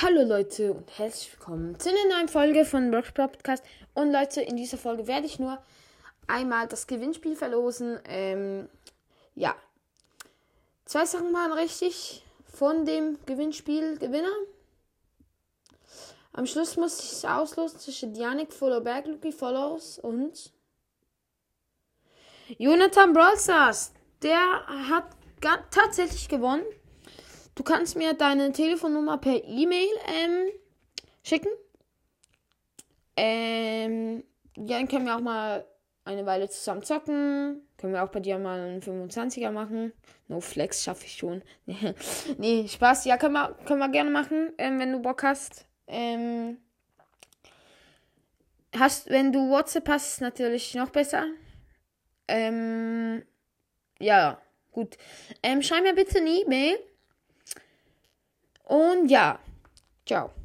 Hallo Leute und herzlich willkommen zu einer neuen Folge von Workshop Podcast. Und Leute, in dieser Folge werde ich nur einmal das Gewinnspiel verlosen. Ähm, ja, zwei Sachen waren richtig von dem Gewinnspiel Gewinner. Am Schluss muss ich es auslosen zwischen Dianik Followberg, Lucky Follows und Jonathan Brawlstars. Der hat tatsächlich gewonnen. Du kannst mir deine Telefonnummer per E-Mail ähm, schicken. Ähm, ja, dann können wir auch mal eine Weile zusammen zocken. Können wir auch bei dir mal einen 25er machen. No Flex schaffe ich schon. nee, Spaß. Ja, können wir, können wir gerne machen, ähm, wenn du Bock hast. Ähm, hast, wenn du WhatsApp hast, natürlich noch besser. Ähm, ja, gut. Ähm, schreib mir bitte eine E-Mail Un jā, čau!